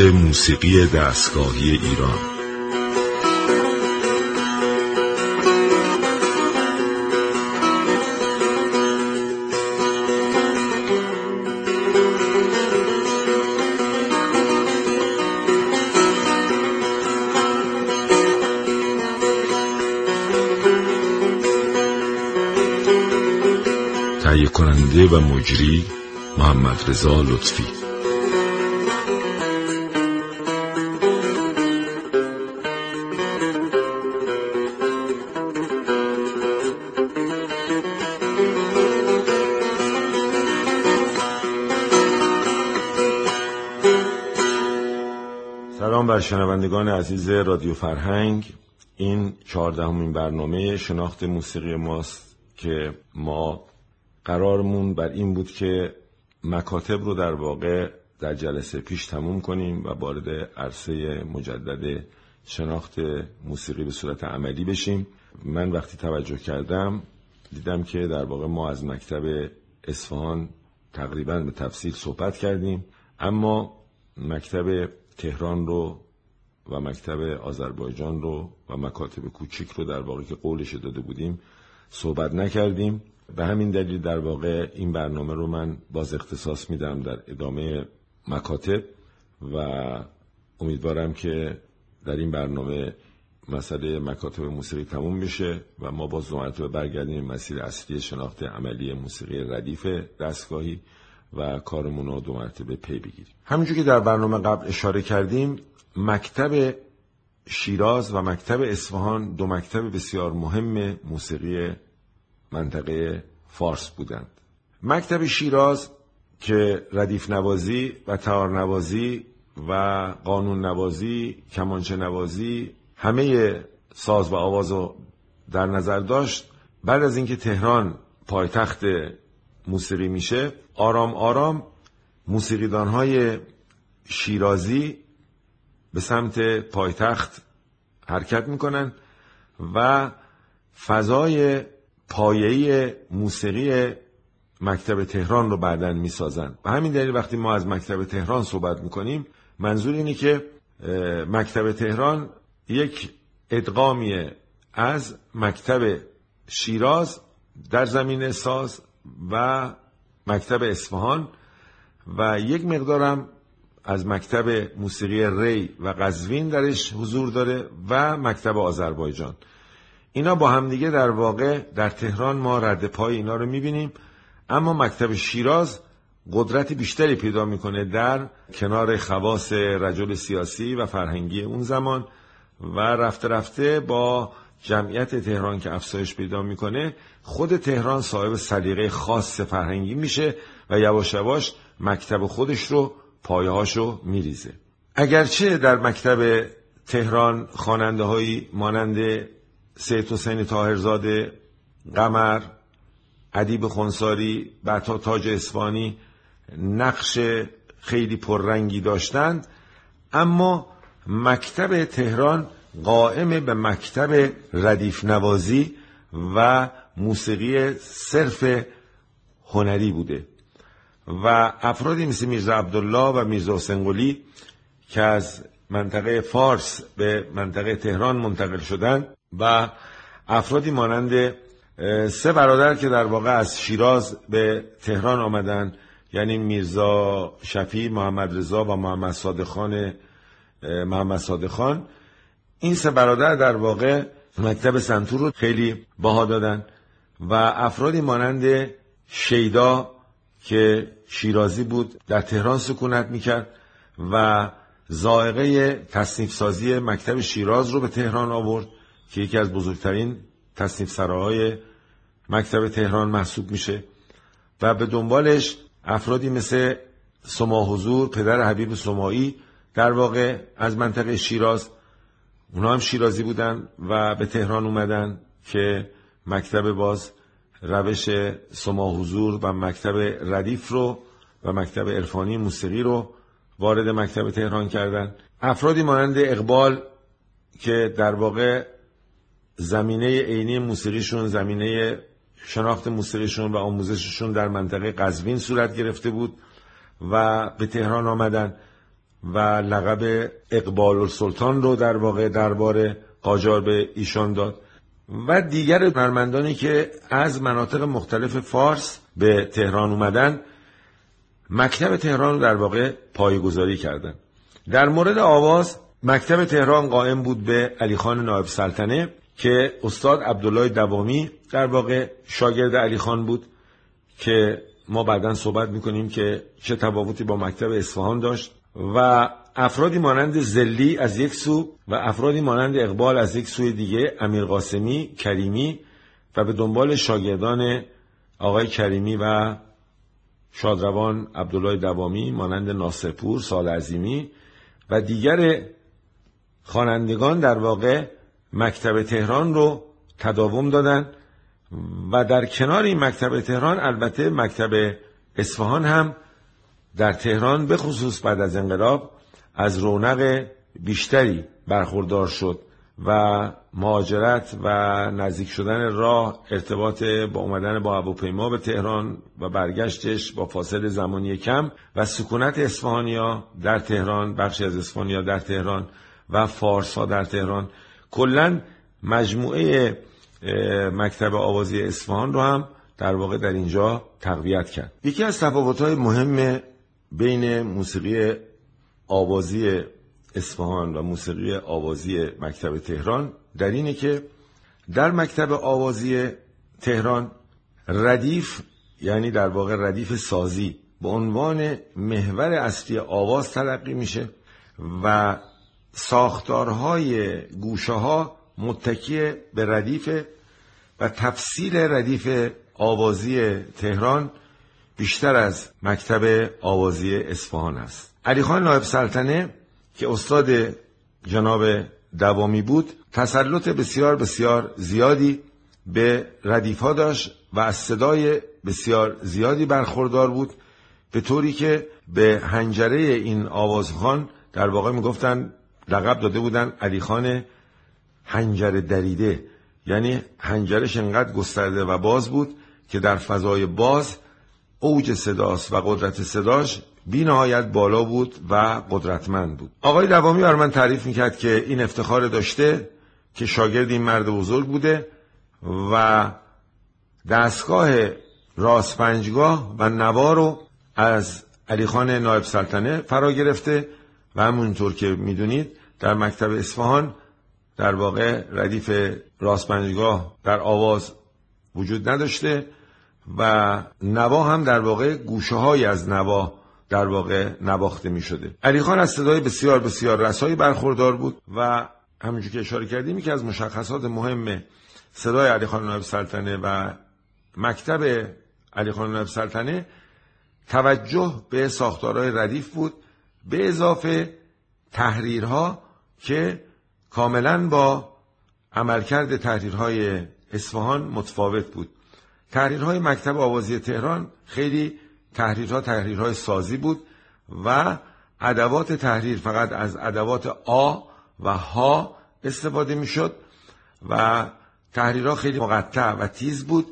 موسیقی دستگاهی ایران. تهیه کننده و مجری محمد رضا لطفی. شنوندگان عزیز رادیو فرهنگ این چهاردهمین برنامه شناخت موسیقی ماست که ما قرارمون بر این بود که مکاتب رو در واقع در جلسه پیش تموم کنیم و وارد عرصه مجدد شناخت موسیقی به صورت عملی بشیم. من وقتی توجه کردم دیدم که در واقع ما از مکتب اصفهان تقریبا به تفصیل صحبت کردیم اما مکتب تهران رو و مکتب آذربایجان رو و مکاتب کوچیک رو در واقع که قولش داده بودیم صحبت نکردیم. به همین دلیل در واقع این برنامه رو من باز اختصاص میدم در ادامه مکاتب و امیدوارم که در این برنامه مسئله مکاتب موسیقی تموم بشه و ما دو مرتبه برگردیم مسیر اصلی شناخت عملی موسیقی ردیف دستگاهی و کارمون رو دو مرتبه پی بگیریم. همینجور که در برنامه قبل اشاره کردیم مکتب شیراز و مکتب اصفهان دو مکتب بسیار مهم موسیقی منطقه فارس بودند. مکتب شیراز که ردیف نوازی و تار نوازی و قانون نوازی کمانچه نوازی همه ساز و آواز رو در نظر داشت. بعد از اینکه تهران پایتخت موسیقی میشه آرام آرام موسیقیدان های شیرازی به سمت پایتخت حرکت می‌کنن و فضای پایه‌ای موسیقی مکتب تهران رو بعدا می‌سازن. و همین دلیل وقتی ما از مکتب تهران صحبت می‌کنیم منظور اینه که مکتب تهران یک ادغامیه از مکتب شیراز در زمین ساز و مکتب اصفهان و یک مقدارم از مکتب موسیقی ری و قزوین درش حضور داره و مکتب آذربایجان. اینا با همدیگه در واقع در تهران ما رد پای اینا رو می‌بینیم. اما مکتب شیراز قدرت بیشتری پیدا می‌کنه در کنار خواص رجل سیاسی و فرهنگی اون زمان و رفته رفته با جمعیت تهران که افزایش پیدا می‌کنه خود تهران صاحب سلیقه خاص فرهنگی میشه و یواش یواش مکتب خودش رو پایهاش رو میریزه. اگرچه در مکتب تهران خواننده هایی مانند سید حسین طاهرزاده قمر ادیب خونساری بعتا تاج اسفانی نقش خیلی پررنگی داشتند اما مکتب تهران قائم به مکتب ردیف نوازی و موسیقی صرف هنری بوده. و افرادی مثل میرزا عبدالله و میرزا حسین که از منطقه فارس به منطقه تهران منتقل شدند و افرادی مانند سه برادر که در واقع از شیراز به تهران آمدن یعنی میرزا شفی محمد رضا و محمد صادق خان محمد صادق خان این سه برادر در واقع مکتب سنتور رو خیلی باها دادن و افرادی مانند شیدا که شیرازی بود در تهران سکونت می‌کرد و زائقه تصنیف سازی مکتب شیراز رو به تهران آورد که یکی از بزرگترین تصنیف سراهای مکتب تهران محسوب میشه و به دنبالش افرادی مثل سما حضور پدر حبیب سمایی در واقع از منطقه شیراز. اونا هم شیرازی بودن و به تهران اومدن که مکتب باز روش سما حضور و مکتب ردیف رو و مکتب عرفانی موسیقی رو وارد مکتب تهران کردن. افرادی مانند اقبال که در واقع زمینه عینی موسیقیشون زمینه شناخت موسیقیشون و آموزششون در منطقه قزوین صورت گرفته بود و به تهران آمدن و لقب اقبال السلطان رو در واقع درباره قاجار به ایشان داد. و دیگر هنرمندانی که از مناطق مختلف فارس به تهران اومدن مکتب تهران رو در واقع پایگذاری کردن. در مورد آواز مکتب تهران قائم بود به علی خان نایب سلطنه که استاد عبدالله دوامی در واقع شاگرد علی خان بود که ما بعدا صحبت می‌کنیم که چه تفاوتی با مکتب اصفهان داشت و افرادی مانند زلی از یک سو و افرادی مانند اقبال از یک سوی دیگه امیر قاسمی کریمی و به دنبال شاگردان آقای کریمی و شادروان عبدالله دوامی مانند ناصرپور سال عظیمی و دیگر خوانندگان در واقع مکتب تهران رو تداوم دادن و در کنار این مکتب تهران البته مکتب اصفهان هم در تهران به خصوص بعد از انقلاب از رونق بیشتری برخوردار شد و مهاجرت و نزدیک شدن راه ارتباط با اومدن با هواپیما به تهران و برگشتش با فاصله زمانی کم و سکونت اسفهانیا در تهران بخشی از اسفهانیا در تهران و فارس ها در تهران. کلا مجموعه مکتب آوازی اصفهان رو هم در واقع در اینجا تقویت کرد. یکی از تفاوت‌های مهم بین موسیقی آوازی اصفهان و موسیقی آوازی مکتب تهران در اینه که در مکتب آوازی تهران ردیف یعنی در واقع ردیف سازی به عنوان محور اصلی آواز تلقی میشه و ساختارهای گوشه ها متکی به ردیف و تفصیل ردیف آوازی تهران بیشتر از مکتب آوازی اصفهان است. علی خان نایب سلطنه که استاد جناب دوامی بود تسلط بسیار بسیار زیادی به ردیف ها داشت و از صدای بسیار زیادی برخوردار بود به طوری که به هنجره این آوازخان در واقع می‌گفتن لقب داده بودن علی خان هنجره دریده. یعنی هنجرش انقدر گسترده و باز بود که در فضای باز اوج صداست و قدرت صداش بی نهایت بالا بود و قدرتمند بود. آقای دوامی بر من تعریف می‌کرد که این افتخار داشته که شاگرد این مرد بزرگ بوده و دستگاه راست پنجگاه و نوا رو از علی خان نایب سلطنه فرا گرفته و همونطور که می‌دونید در مکتب اصفهان در واقع ردیف راست پنجگاه در آواز وجود نداشته. و نوا هم در واقع گوشه های از نوا در واقع نواخته می شده علی خان از صدای بسیار بسیار رسایی برخوردار بود و همونجور که اشاره کردیم که از مشخصات مهم صدای علی خان نایب سلطنه و مکتب علی خان نایب سلطنه توجه به ساختارهای ردیف بود به اضافه تحریرها که کاملا با عملکرد تحریرهای اصفهان متفاوت بود. تحریرهای مکتب آوازی تهران خیلی تحریرها تحریرهای سازی بود و ادوات تحریر فقط از ادوات آ و ها استفاده می‌شد و تحریرها خیلی مقطع و تیز بود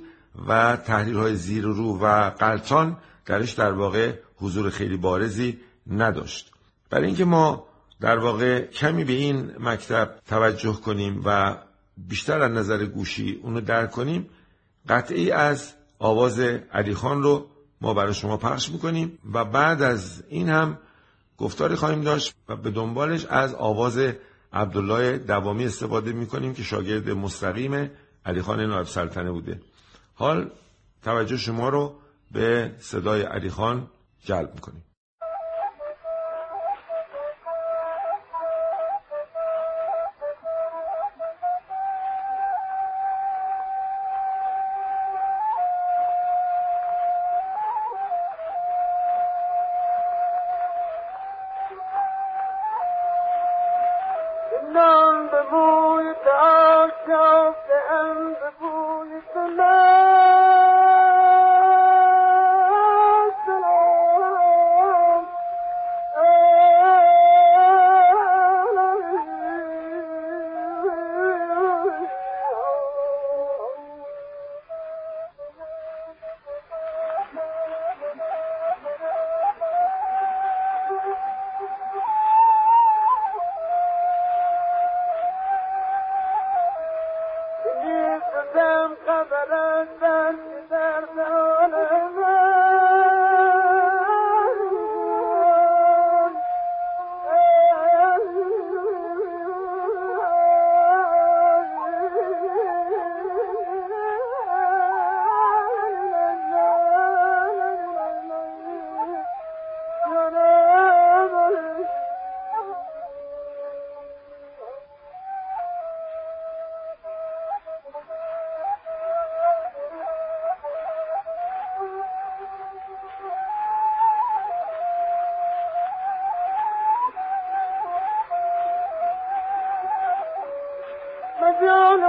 و تحریرهای زیر رو و قلطان درش در واقع حضور خیلی بارزی نداشت. برای اینکه ما در واقع کمی به این مکتب توجه کنیم و بیشتر از نظر گوشی اونو درک کنیم قطعی از آواز علی خان رو ما برای شما پخش می‌کنیم و بعد از این هم گفتاری خواهیم داشت و به دنبالش از آواز عبدالله دوامی استفاده می‌کنیم که شاگرد مستقیم علی خان نایب سلطنه بوده. حال توجه شما رو به صدای علی خان جلب می‌کنیم.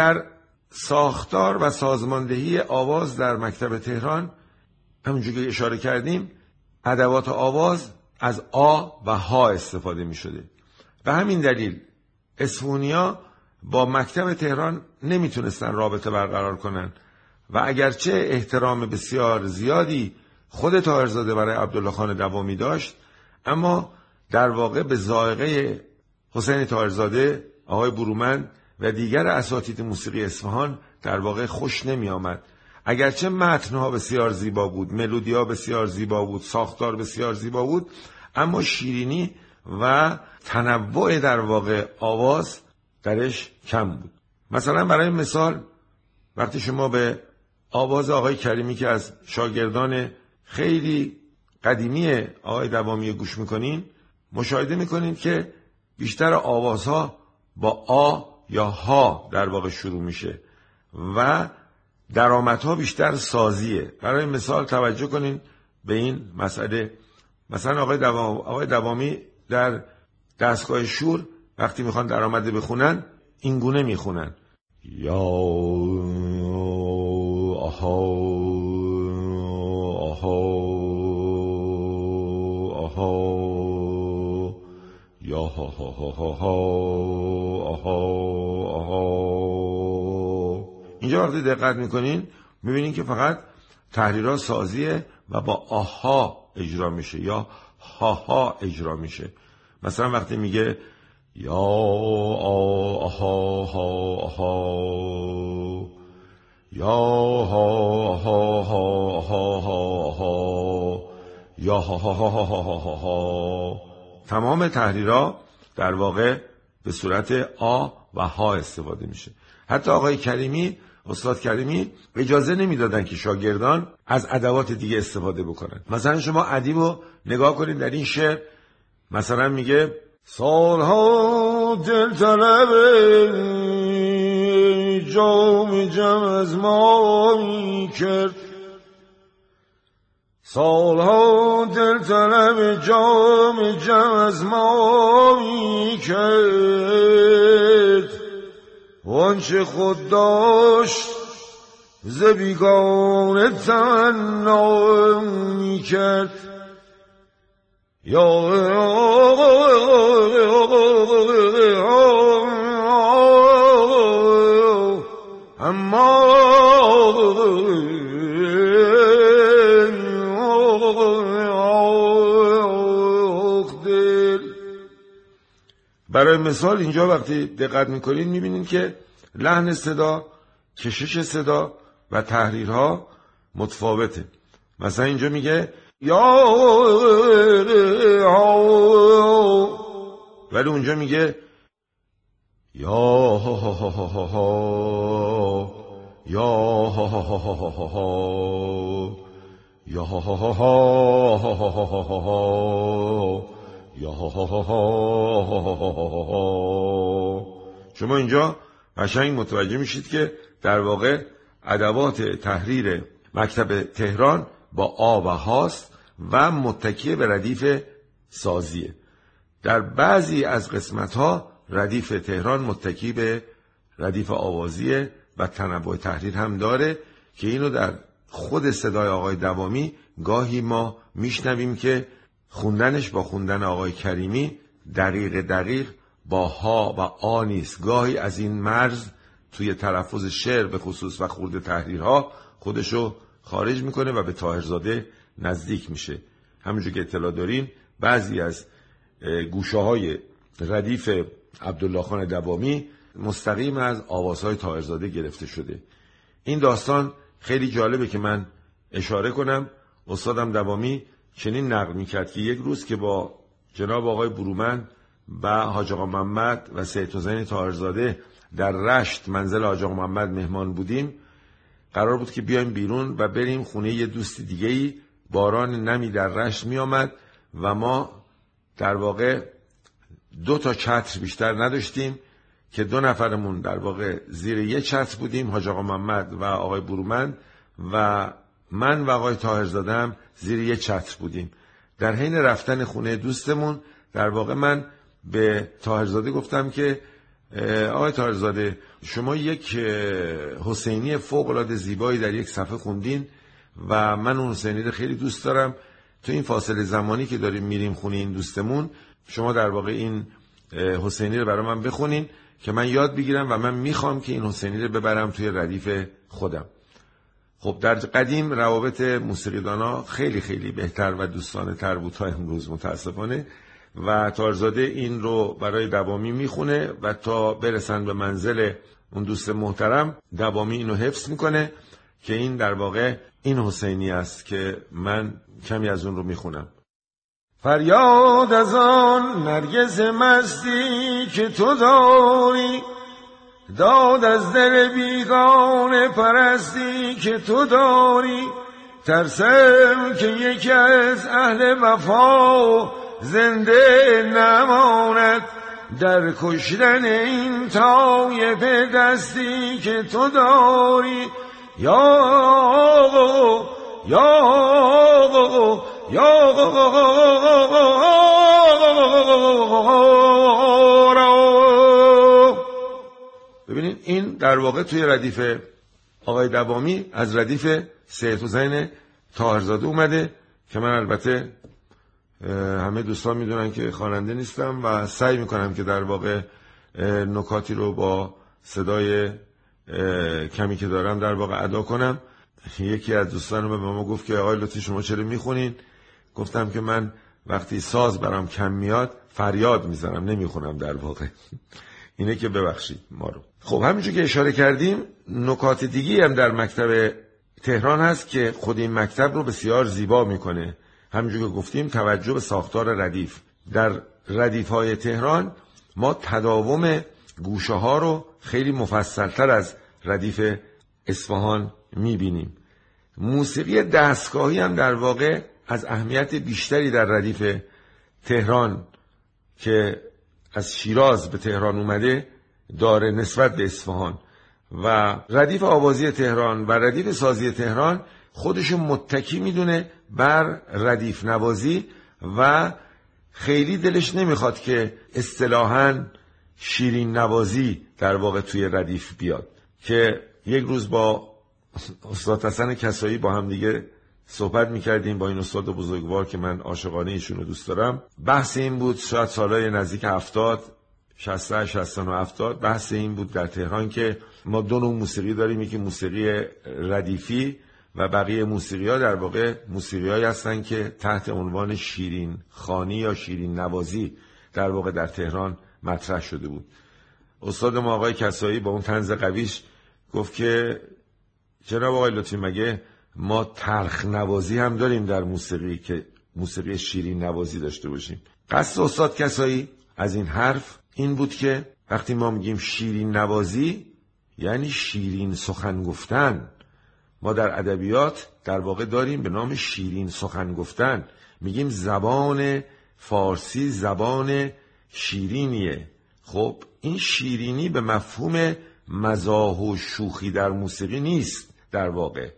در ساختار و سازماندهی آواز در مکتب تهران. همونجور که اشاره کردیم ادوات آواز از آ و ها استفاده می شده به همین دلیل اسفونیا با مکتب تهران نمی‌تونستن رابطه برقرار کنن و اگرچه احترام بسیار زیادی خود تاهرزاده برای عبدالله خان دوامی داشت اما در واقع به زائقه حسین تاهرزاده آقای برومند و دیگر اساتید موسیقی اصفهان در واقع خوش نمی آمد اگرچه متنها بسیار زیبا بود ملودیا بسیار زیبا بود ساختار بسیار زیبا بود اما شیرینی و تنوع در واقع آواز درش کم بود. مثلا برای مثال وقتی شما به آواز آقای کریمی که از شاگردان خیلی قدیمی آقای دوامی گوش می‌کنین مشاهده می‌کنین که بیشتر آوازها با آ یا ها در واقع شروع میشه و درآمدها بیشتر سازیه. برای مثال توجه کنین به این مسئله. مثلا آقای, دوام، آقای دوامی در دستگاه شور وقتی می‌خوان درآمده بخونن این گونه می‌خونن. یا آها آها آها. یا ها ها ها ها ها آها آها اینجا وقتی دقت می‌کنین می‌بینین که فقط تحریرها سازیه و با آها اجرا میشه یا هاها اجرا میشه مثلا وقتی میگه یا آها ها آها یا ها ها ها ها ها ها یا ها ها ها ها ها ها ها تمام تحریرها در واقع به صورت آ و ها استفاده میشه. حتی آقای کریمی استاد کریمی اجازه نمی‌دادن که شاگردان از ادوات دیگه استفاده بکنن. مثلا شما ادیب رو نگاه کنید در این شعر مثلا میگه سالها دل طلب جام جم از ما کرد. سالها دل طلب جام جم از ما کرد. وانچه خود داشت ز بیگانه تمنا می کرد یا برای مثال اینجا وقتی دقت می‌کنید می‌بینید که لحن صدا کشش صدا و تحریرها متفاوته. مثلا اینجا میگه یا ولی اونجا میگه یا یا یا یا شما اینجا قشنگ متوجه میشید که در واقع ادوات تحریر مکتب تهران با آ و هاست و متکی به ردیف سازیه. در بعضی از قسمت ها ردیف تهران متکی به ردیف آوازیه و تنوع تحریر هم داره که اینو در خود صدای آقای دوامی گاهی ما میشنویم که خوندنش با خوندن آقای کریمی دقیق دقیق با ها و آ نیست. گاهی از این مرز توی تلفظ شعر به خصوص و خورده تحریرها خودشو خارج می‌کنه و به تاهرزاده نزدیک میشه. همونجور که اطلاع داریم بعضی از گوشه های ردیف عبدالله خان دوامی مستقیم از آوازهای تاهرزاده گرفته شده. این داستان خیلی جالبه که من اشاره کنم. استادم دوامی چنین نقل می‌کرد که یک روز که با جناب آقای برومن و حاج آقا محمد و سید حسین تاهرزاده در رشت منزل حاج آقا محمد مهمان بودیم قرار بود که بیایم بیرون و بریم خونه یه دوست دیگه ای باران نمی در رشت می آمد و ما در واقع دو تا چتر بیشتر نداشتیم که دو نفرمون در واقع زیر یه چتر بودیم حاج آقا محمد و آقای برومند و من و آقای تاهرزاده زیر یه چتر بودیم. در حین رفتن خونه دوستمون در واقع من به تاهرزاده گفتم که آقای تاهرزاده شما یک حسینی فوق العاده زیبایی در یک صفحه خوندین و من اون حسینی رو خیلی دوست دارم. تو این فاصله زمانی که داریم میریم خونه این دوستمون شما در واقع این حسینی رو برای من بخونین که من یاد بگیرم و من می‌خوام که این حسینی رو ببرم توی ردیف خودم. خب در قدیم روابط موسیقیدانا خیلی خیلی بهتر و دوستانه تر بود تا امروز متاسفانه. و تارزاده این رو برای دوامی می‌خونه و تا برسن به منزل اون دوست محترم دوامی اینو حفظ می‌کنه که این در واقع این حسینی است که من کمی از اون رو می‌خونم. فریاد از آن نرگز مستی که تو داری. داد از دل بیگان پرستی که تو داری ترسم که یکی از اهل وفا زنده نماند در کشتن این به دستی که تو داری یا یا یا ببینید این در واقع توی ردیف آقای دوامی از ردیف سید حسین تاهرزاده اومده که من البته همه دوستان می‌دونن که خواننده نیستم و سعی می‌کنم که در واقع نکاتی رو با صدای کمی که دارم در واقع ادا کنم. یکی از دوستان به ما گفت که آقای لطفی شما چرا می‌خونین؟ گفتم که من وقتی ساز برام کم میاد فریاد می‌زنم نمی‌خونم در واقع. اینه که ببخشید ما رو. خب همینجور که اشاره کردیم نکات دیگی هم در مکتب تهران هست که خود این مکتب رو بسیار زیبا می‌کنه. همینجور که گفتیم توجه به ساختار ردیف. در ردیف های تهران ما تداوم گوشه ها رو خیلی مفصلتر از ردیف اصفهان می‌بینیم. موسیقی دستگاهی هم در واقع از اهمیت بیشتری در ردیف تهران که از شیراز به تهران اومده داره نسبت به اصفهان. و ردیف آوازی تهران و ردیف سازی تهران خودشو متکی می‌دونه بر ردیف نوازی و خیلی دلش نمی‌خواد که اصطلاحا شیرین نوازی در واقع توی ردیف بیاد. که یک روز با استاد حسن کسایی با هم دیگه صحبت می‌کردیم با این استاد بزرگوار که من عاشقانه ایشون رو دوست دارم. بحث این بود شاید سالهای نزدیک هفتاد شسته شستن و هفتاد. بحث این بود در تهران که ما دو نوع موسیقی داریم. یکی موسیقی ردیفی و بقیه موسیقی ها در واقع موسیقی هایی هستن که تحت عنوان شیرین خانی یا شیرین نوازی در واقع در تهران مطرح شده بود. استاد ما آقای کسایی با اون تنز قویش گفت که جناب آقای لطفی مگه ما ترخ نوازی هم داریم در موسیقی که موسیقی شیرین نوازی داشته باشیم. قصد استاد کسایی از این حرف این بود که وقتی ما میگیم شیرین نوازی یعنی شیرین سخن گفتن. ما در ادبیات در واقع داریم به نام شیرین سخن گفتن. میگیم زبان فارسی زبان شیرینیه. خب این شیرینی به مفهوم مزاح و شوخی در موسیقی نیست در واقع.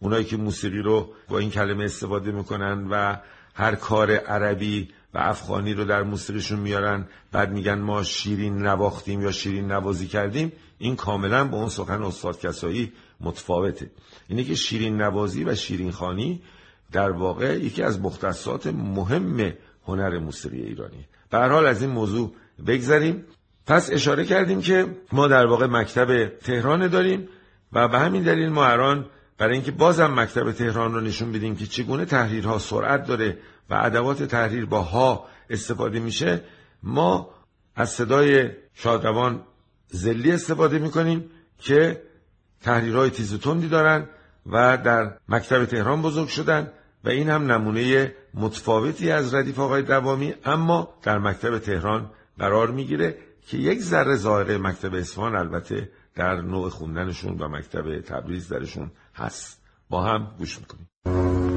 اونایی که موسیقی رو با این کلمه استفاده می‌کنن و هر کار عربی و افغانی رو در موسیقیشون میارن بعد میگن ما شیرین نواختیم یا شیرین نوازی کردیم این کاملا با اون سخن استاد کسایی متفاوته. اینه که شیرین نوازی و شیرین خانی در واقع یکی از مختصات مهم هنر موسیقی ایرانی. به حال از این موضوع بگذریم. پس اشاره کردیم که ما در واقع مکتب تهران داریم و به همین دلیل ما الان برای اینکه بازم مکتب تهران رو نشون بدیم که چگونه تحریرها سرعت داره و ادوات تحریر با ها استفاده میشه ما از صدای شادروان زلی استفاده می‌کنیم که تحریرهای تیز و تندی دارن و در مکتب تهران بزرگ شدن و این هم نمونه متفاوتی از ردیف آقای دوامی اما در مکتب تهران قرار می‌گیره که یک ذره ظاهره مکتب اصفهان البته در نوع خوندنشون و مکتب تبریز درشون هست. با هم گوش می‌کنیم.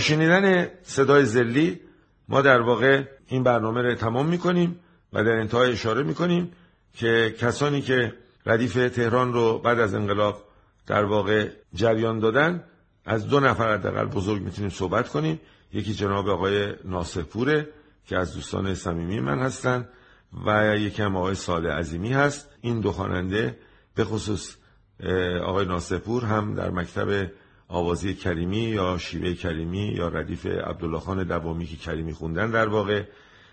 شنیدن صدای زلی ما در واقع این برنامه رو تمام می‌کنیم و در انتهای اشاره می‌کنیم که کسانی که ردیف تهران رو بعد از انقلاب در واقع جریان دادن از دو نفر حداقل بزرگ می‌تونیم صحبت کنیم. یکی جناب آقای ناصرپوره که از دوستان صمیمی من هستن و یکی هم آقای ساده عظیمی هست. این دو خواننده به خصوص آقای ناصرپور هم در مکتب آوازی کریمی یا شیوه کریمی یا ردیف عبدالله خان دوامی که کریمی خوندن در واقع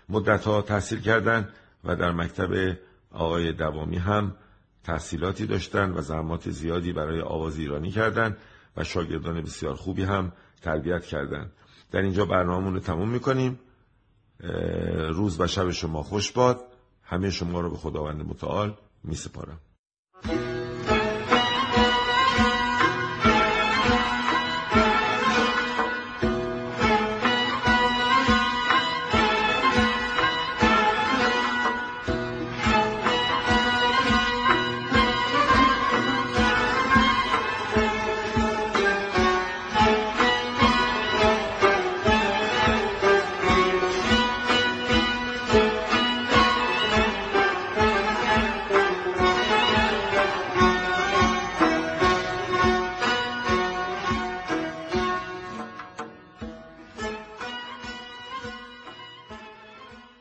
مدت ها تحصیل کردن و در مکتب آقای دوامی هم تحصیلاتی داشتن و زحمات زیادی برای آواز ایرانی کردن و شاگردان بسیار خوبی هم تربیت کردن در اینجا برنامه رو تموم می‌کنیم. روز و شب شما خوش باد. همه شما رو به خداوند متعال می سپارم